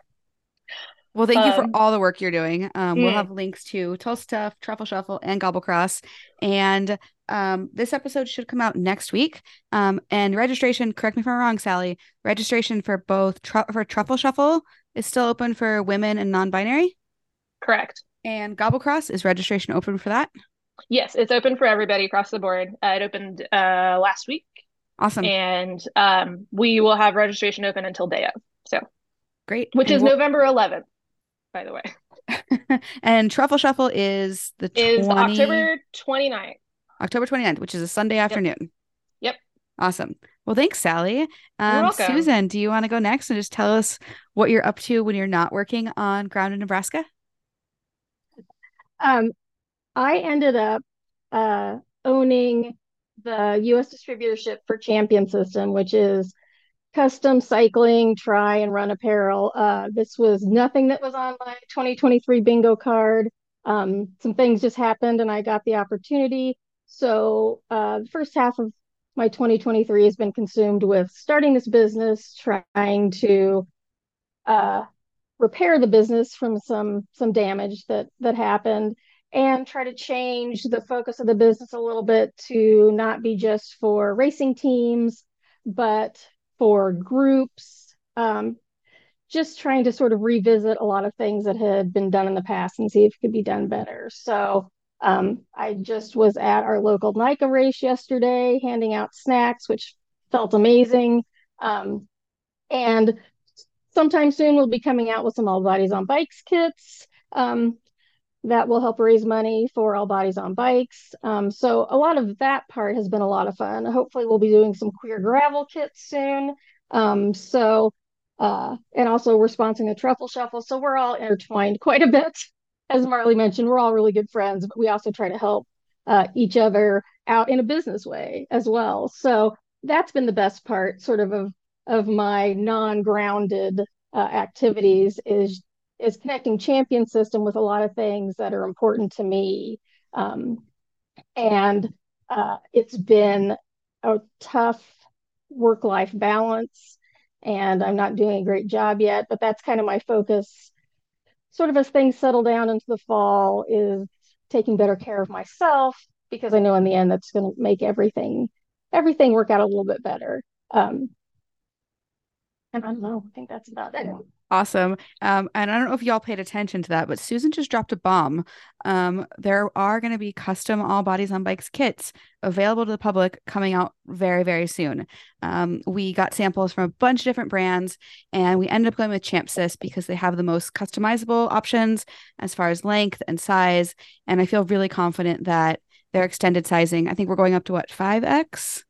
B: Well, thank um, you for um, all the work you're doing. Um, mm. We'll have links to Tulsa Tough, Truffle Shuffle, and Gobble Cross. And um, this episode should come out next week. Um, and registration, correct me if I'm wrong, Sally, registration for both for Truffle Shuffle is still open for women and non-binary.
D: Correct.
B: And Gobble Cross is registration open for that?
D: Yes, it's open for everybody across the board. Uh, it opened uh, last week.
B: Awesome.
D: And um, we will have registration open until day of. So
B: great.
D: Which and is we'll... November 11th, by the way. *laughs*
B: and Truffle Shuffle is the 20...
D: is October 29th.
B: October 29th, which is a Sunday afternoon.
D: Yep. yep.
B: Awesome. Well, thanks, Sally. Um, Susan, do you want to go next and just tell us what you're up to when you're not working on Grounded Nebraska?
C: Um, I ended up uh, owning the U.S. distributorship for Champion System, which is custom cycling, try and run apparel. Uh, this was nothing that was on my 2023 bingo card. Um, some things just happened and I got the opportunity. So uh, the first half of my 2023 has been consumed with starting this business, trying to uh, repair the business from some some damage that that happened and try to change the focus of the business a little bit to not be just for racing teams but for groups um, just trying to sort of revisit a lot of things that had been done in the past and see if it could be done better so um, I just was at our local NICA race yesterday, handing out snacks, which felt amazing. Um, and sometime soon, we'll be coming out with some All Bodies on Bikes kits um, that will help raise money for All Bodies on Bikes. Um, so, a lot of that part has been a lot of fun. Hopefully, we'll be doing some queer gravel kits soon. Um, so, uh, and also, we're sponsoring the Truffle Shuffle. So, we're all intertwined quite a bit as Marley mentioned, we're all really good friends, but we also try to help uh, each other out in a business way as well. So that's been the best part, sort of of of my non-grounded uh, activities is is connecting champion system with a lot of things that are important to me, um, and uh, it's been a tough work-life balance, and I'm not doing a great job yet. But that's kind of my focus sort of as things settle down into the fall is taking better care of myself because I know in the end that's going to make everything everything work out a little bit better. Um, and I don't know. I think that's about it.
B: Awesome. Um, and I don't know if y'all paid attention to that, but Susan just dropped a bomb. Um, there are going to be custom all bodies on bikes kits available to the public coming out very, very soon. Um, we got samples from a bunch of different brands and we ended up going with Champsys because they have the most customizable options as far as length and size. And I feel really confident that their extended sizing, I think we're going up to what, 5X?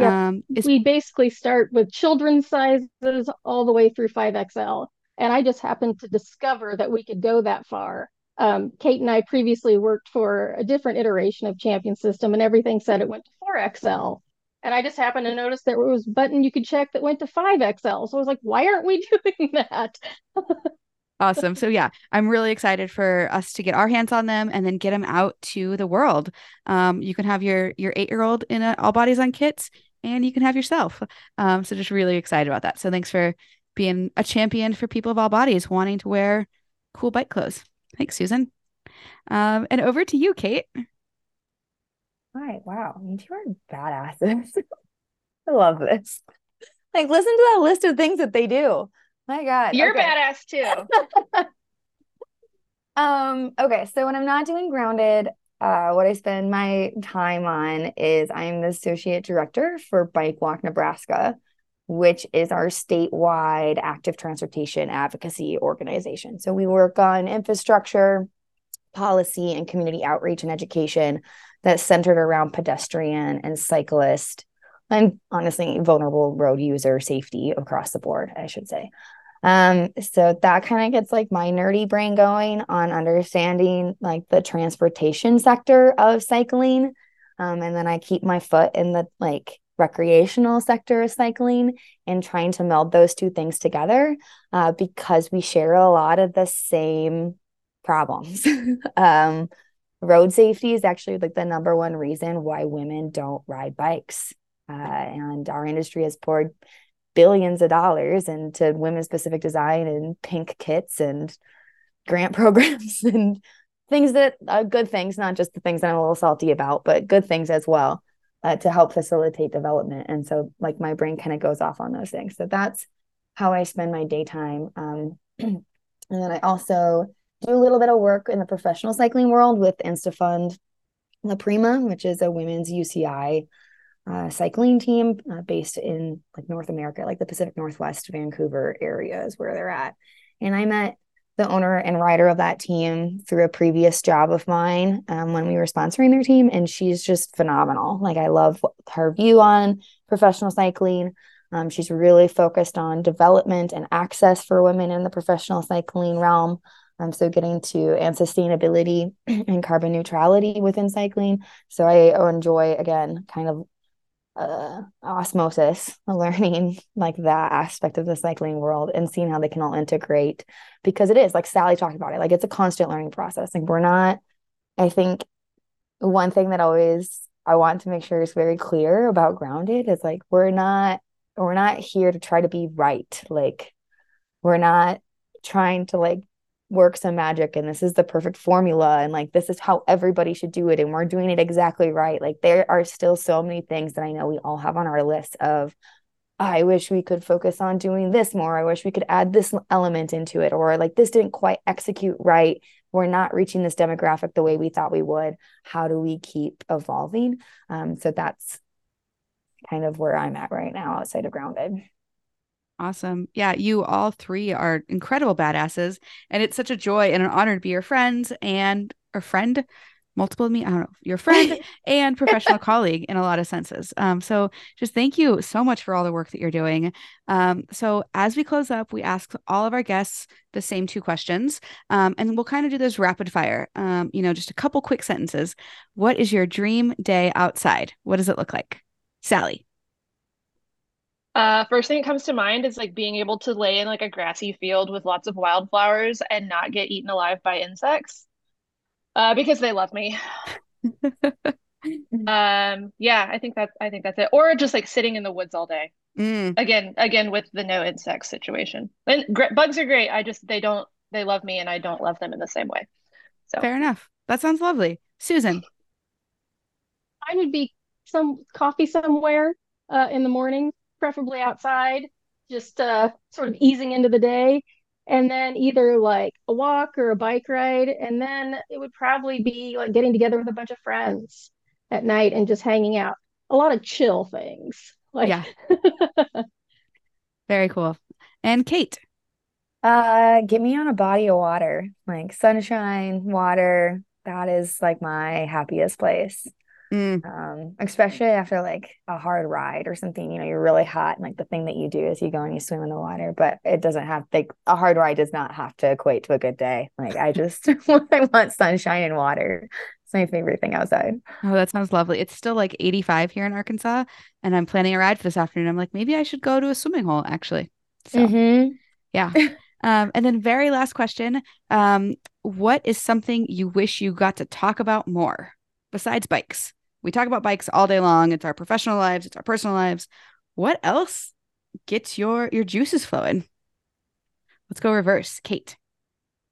C: Yeah, um, we basically start with children's sizes all the way through 5XL. And I just happened to discover that we could go that far. Um, Cait and I previously worked for a different iteration of Champion System, and everything said it went to 4XL. And I just happened to notice there was a button you could check that went to 5XL. So I was like, why aren't we *laughs* doing that?
B: awesome. So yeah, I'm really excited for us to get our hands on them and then get them out to the world. Um, you can have your your eight year old in a all bodies on kits, and you can have yourself. Um, so just really excited about that. So thanks for being a champion for people of all bodies wanting to wear cool bike clothes. Thanks, Susan. Um, and over to you, Cait.
E: Hi. Wow, you two are badasses. *laughs* I love this. Like, listen to that list of things that they do. My God.
D: You're okay. badass too. *laughs*
E: um, okay, so when I'm not doing grounded, uh, what I spend my time on is I'm the associate director for Bike Walk Nebraska, which is our statewide active transportation advocacy organization. So we work on infrastructure, policy, and community outreach and education that's centered around pedestrian and cyclist and honestly vulnerable road user safety across the board, I should say. Um, so that kind of gets like my nerdy brain going on understanding like the transportation sector of cycling. Um, and then I keep my foot in the like recreational sector of cycling and trying to meld those two things together uh, because we share a lot of the same problems. *laughs* um, road safety is actually like the number one reason why women don't ride bikes. Uh, and our industry has poured billions of dollars into women specific design and pink kits and grant *laughs* programs and things that are uh, good things, not just the things that I'm a little salty about, but good things as well uh, to help facilitate development. And so, like, my brain kind of goes off on those things. So, that's how I spend my daytime. Um, *clears throat* and then I also do a little bit of work in the professional cycling world with InstaFund La Prima, which is a women's UCI uh, cycling team uh, based in like North America, like the Pacific Northwest, Vancouver area is where they're at. And I met the owner and rider of that team through a previous job of mine um, when we were sponsoring their team. And she's just phenomenal. Like, I love her view on professional cycling. Um, she's really focused on development and access for women in the professional cycling realm. Um, so getting to and sustainability *clears throat* and carbon neutrality within cycling. So I enjoy again kind of uh, osmosis, *laughs* learning like that aspect of the cycling world and seeing how they can all integrate because it is like Sally talked about it, like it's a constant learning process. Like we're not, I think one thing that always I want to make sure is very clear about grounded is like we're not we're not here to try to be right. Like we're not trying to like work some magic and this is the perfect formula and like this is how everybody should do it and we're doing it exactly right. Like there are still so many things that i know we all have on our list of i wish we could focus on doing this more. I wish we could add this element into it or like this didn't quite execute right. We're not reaching this demographic the way we thought we would. How do we keep evolving? Um, so that's kind of where i'm at right now outside of grounded
B: Awesome. Yeah, you all three are incredible badasses. And it's such a joy and an honor to be your friends and a friend, multiple of me, I don't know, your friend *laughs* and professional *laughs* colleague in a lot of senses. Um, so just thank you so much for all the work that you're doing. Um, so as we close up, we ask all of our guests the same two questions. Um, and we'll kind of do this rapid fire. Um, you know, just a couple quick sentences. What is your dream day outside? What does it look like? Sally.
D: Uh, first thing that comes to mind is like being able to lay in like a grassy field with lots of wildflowers and not get eaten alive by insects. Uh, because they love me. *laughs* um, yeah, I think that's I think that's it. Or just like sitting in the woods all day.
B: Mm.
D: Again, again with the no insects situation. And gr- bugs are great. I just they don't they love me and I don't love them in the same way. So
B: Fair enough. That sounds lovely. Susan.
C: I would be some coffee somewhere uh, in the morning preferably outside, just uh, sort of easing into the day. And then either like a walk or a bike ride. And then it would probably be like getting together with a bunch of friends at night and just hanging out. A lot of chill things. Like
B: yeah. *laughs* Very cool. And Cait.
E: Uh, get me on a body of water, like sunshine, water. That is like my happiest place.
B: Mm.
E: Um, especially after like a hard ride or something, you know, you're really hot and like the thing that you do is you go and you swim in the water, but it doesn't have like a hard ride does not have to equate to a good day. Like I just *laughs* I want sunshine and water. It's my favorite thing outside.
B: Oh, that sounds lovely. It's still like 85 here in Arkansas, and I'm planning a ride for this afternoon. I'm like, maybe I should go to a swimming hole actually. So
E: Mhm.
B: yeah. *laughs* Um, and then very last question. Um, what is something you wish you got to talk about more besides bikes? We talk about bikes all day long. It's our professional lives, it's our personal lives. What else gets your your juices flowing? Let's go reverse. Cait.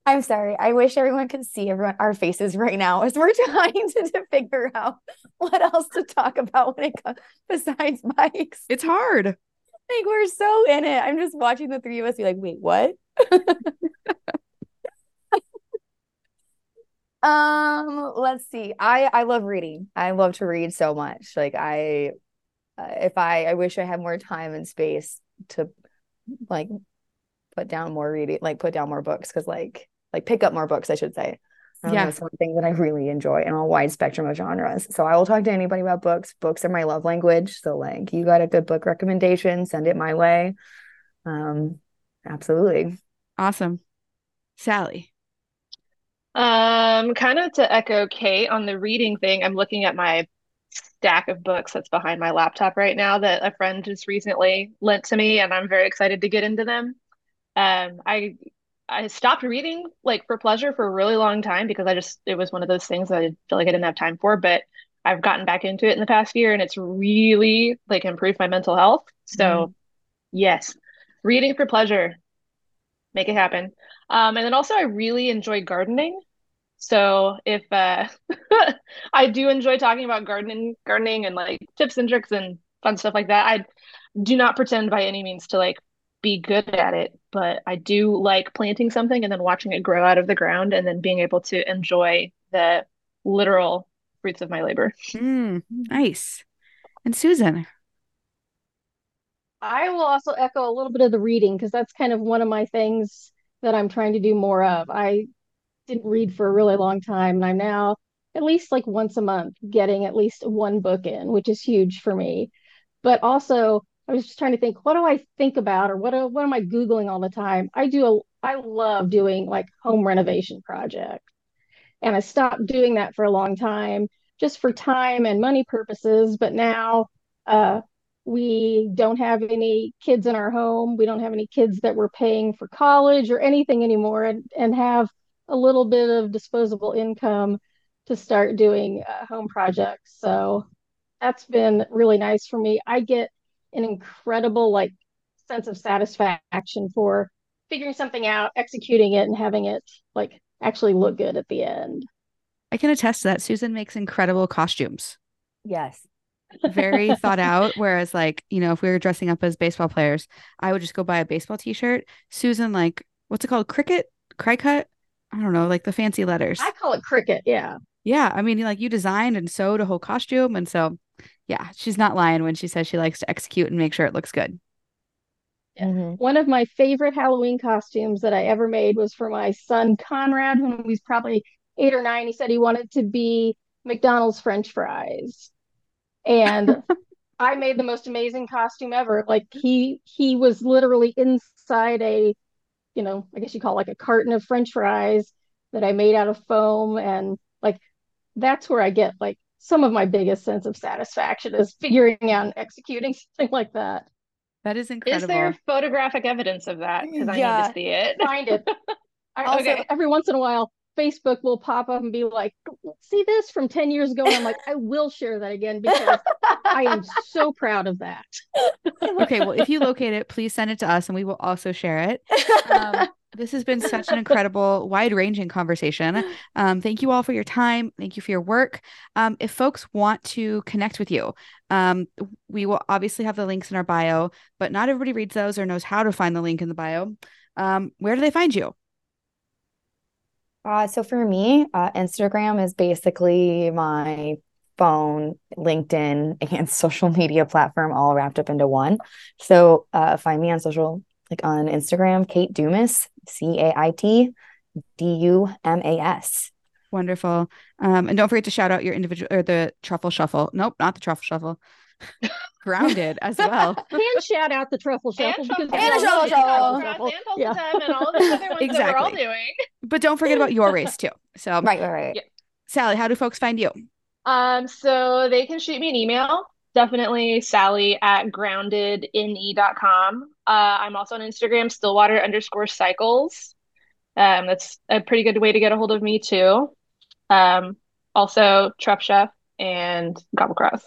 E: I'm sorry. I wish everyone could see everyone our faces right now as we're *laughs* trying to, to figure out what else to talk about when it comes besides bikes.
B: It's hard.
E: Like we're so in it. I'm just watching the three of us be like, wait, what? *laughs* um, let's see. I I love reading. I love to read so much. Like I uh, if I I wish I had more time and space to like put down more reading, like put down more books cuz like like pick up more books, I should say. Um,
B: Yeah.
E: That's one thing that I really enjoy in a wide spectrum of genres. So I will talk to anybody about books. Books are my love language. So like you got a good book recommendation, send it my way. Um, absolutely.
B: Awesome. Sally.
D: Um, kind of to echo Cait on the reading thing, I'm looking at my stack of books that's behind my laptop right now that a friend just recently lent to me, and I'm very excited to get into them. Um, I I stopped reading like for pleasure for a really long time because I just it was one of those things that I feel like I didn't have time for, but I've gotten back into it in the past year and it's really like improved my mental health. So yes, reading for pleasure, make it happen. Um, and then also I really enjoy gardening. So if uh *laughs* I do enjoy talking about gardening, gardening and like tips and tricks and fun stuff like that. I do not pretend by any means to like be good at it, but I do like planting something and then watching it grow out of the ground and then being able to enjoy the literal fruits of my labor.
B: Mm, nice. And Susan.
C: I will also echo a little bit of the reading because that's kind of one of my things that I'm trying to do more of. I didn't read for a really long time, and I'm now at least like once a month getting at least one book in, which is huge for me. But also, I was just trying to think, what do I think about or what do, what am I Googling all the time? I do a I love doing like home renovation projects. And I stopped doing that for a long time just for time and money purposes. But now uh, we don't have any kids in our home. We don't have any kids that we're paying for college or anything anymore, and, and have a little bit of disposable income to start doing uh, home projects. So that's been really nice for me. I get an incredible like sense of satisfaction for figuring something out, executing it, and having it like actually look good at the end.
B: I can attest to that. Susan makes incredible costumes.
E: Yes.
B: Very *laughs* thought out. Whereas, like, you know, if we were dressing up as baseball players, I would just go buy a baseball t shirt. Susan, like, what's it called? Cricut? Cry cut? I don't know, like the fancy letters.
C: I call it cricket. Yeah.
B: Yeah. I mean, like, you designed and sewed a whole costume. And so, yeah, she's not lying when she says she likes to execute and make sure it looks good.
E: Mhm.
C: One of my favorite Halloween costumes that I ever made was for my son Conrad when he was probably eight or nine. He said he wanted to be McDonald's French fries. And *laughs* I made the most amazing costume ever. Like he he was literally inside a, you know, I guess you call it like a carton of French fries that I made out of foam. And like that's where I get like some of my biggest sense of satisfaction is figuring out and executing *laughs* something like that.
B: That is incredible.
D: Is there photographic evidence of that? Because I need to see it.
C: find it. *laughs* I,
E: Also-
C: okay. Every once in a while, Facebook will pop up and be like, "See this from ten years ago," and I'm like, "I will share that again because I am so proud of that."
B: okay, well, if you locate it, please send it to us and we will also share it. Um, this has been such an incredible, wide ranging conversation. Um, thank you all for your time. Thank you for your work. Um, if folks want to connect with you, um, we will obviously have the links in our bio, but not everybody reads those or knows how to find the link in the bio. Um, where do they find you?
E: Uh, so for me, uh, Instagram is basically my phone, LinkedIn, *laughs* and social media platform all wrapped up into one. So uh, find me on social, like on Instagram, Cait Dumas, C A I T D U M A S.
B: Wonderful. Um, and don't forget to shout out your individual or the truffle shuffle. Nope, not the truffle shuffle. *laughs* Grounded as well. *laughs*
C: And shout out the truffle shuffle
D: And
C: because
E: And
C: we
E: the
C: all
E: Shuffle
C: love the
E: Shuffle.
D: and
C: Yeah.
D: And all the other ones that we're all
B: Exactly.
D: doing.
B: But don't forget about your race too. So, *laughs*
E: Right, right, right.
D: Yeah.
B: Sally, how do folks find you?
D: Um, so they can shoot me an email. Definitely Sally at groundedne.com. Uh, I'm also on Instagram, Stillwater underscore cycles. Um, that's a pretty good way to get a hold of me too. Um, also Truff Chef and Gobble Cross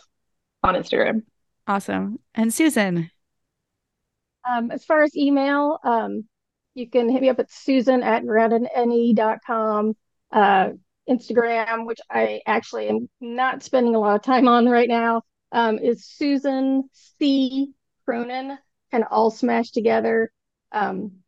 D: on Instagram.
B: Awesome. And Susan.
C: Um, as far as email, um, you can hit me up at susan at groundedne.com. Uh, Instagram, which I actually am not spending a lot of time on right now, um, is Susan C. Cronin, of all smashed together. Um,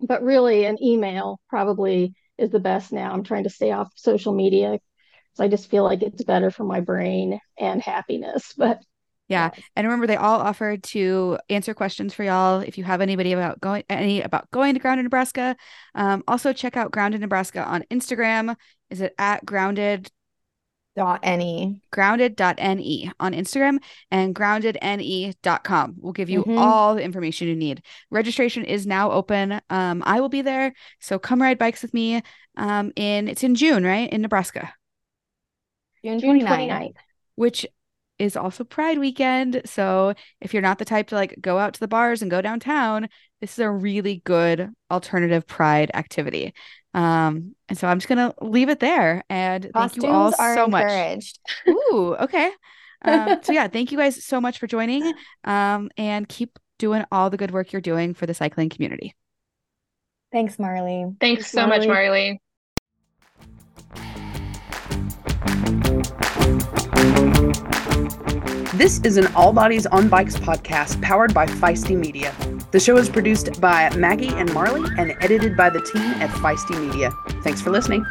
C: but really, an email probably is the best now. I'm trying to stay off social media because I just feel like it's better for my brain and happiness. *laughs* But
B: Yeah. And remember, they all offered to answer questions for y'all. If you have anybody about going any about going to Grounded Nebraska, um, also check out Grounded Nebraska on Instagram. Is it at grounded
E: Dot any.
B: grounded.ne on Instagram and groundedne.com will give you
E: Mhm.
B: all the information you need. Registration is now open. Um, I will be there. So come ride bikes with me. Um, in it's in June, right? In Nebraska,
E: June
C: June
E: 29th.
C: 29th.
B: which is also Pride weekend. So if you're not the type to like go out to the bars and go downtown, this is a really good alternative Pride activity. Um, and so I'm just gonna leave it there. And thank you all
E: Costumes are
B: so much. Ooh, okay. Um, so *laughs* yeah, thank you guys so much for joining. Um, and keep doing all the good work you're doing for the cycling community.
E: Thanks, Marley.
D: Thanks
C: Thanks,
D: so much,
C: Marley.
D: Marley.
A: This is an All Bodies on Bikes podcast powered by Feisty Media. The show is produced by Maggie and Marley and edited by the team at Feisty Media. Thanks for listening.